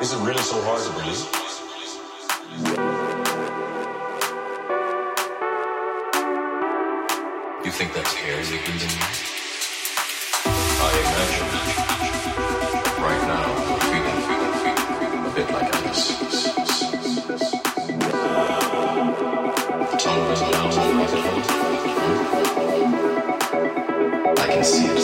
Is it really so hard to believe. You think that's air you breathe I imagine right now I'm feeling feeling, feeling a bit like Alice. The tunnel is now I can see it.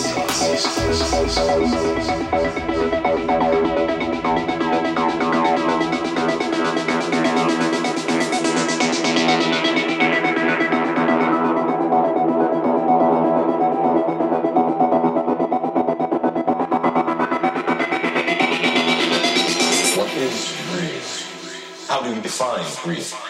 free.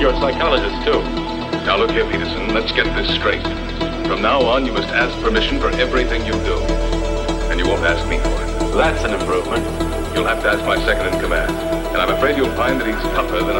You're a psychologist, too. Now look here, Peterson, let's get this straight. From now on, you must ask permission for everything you do. And you won't ask me for it. That's an improvement. You'll have to ask my second in command. And I'm afraid you'll find that he's tougher than I am.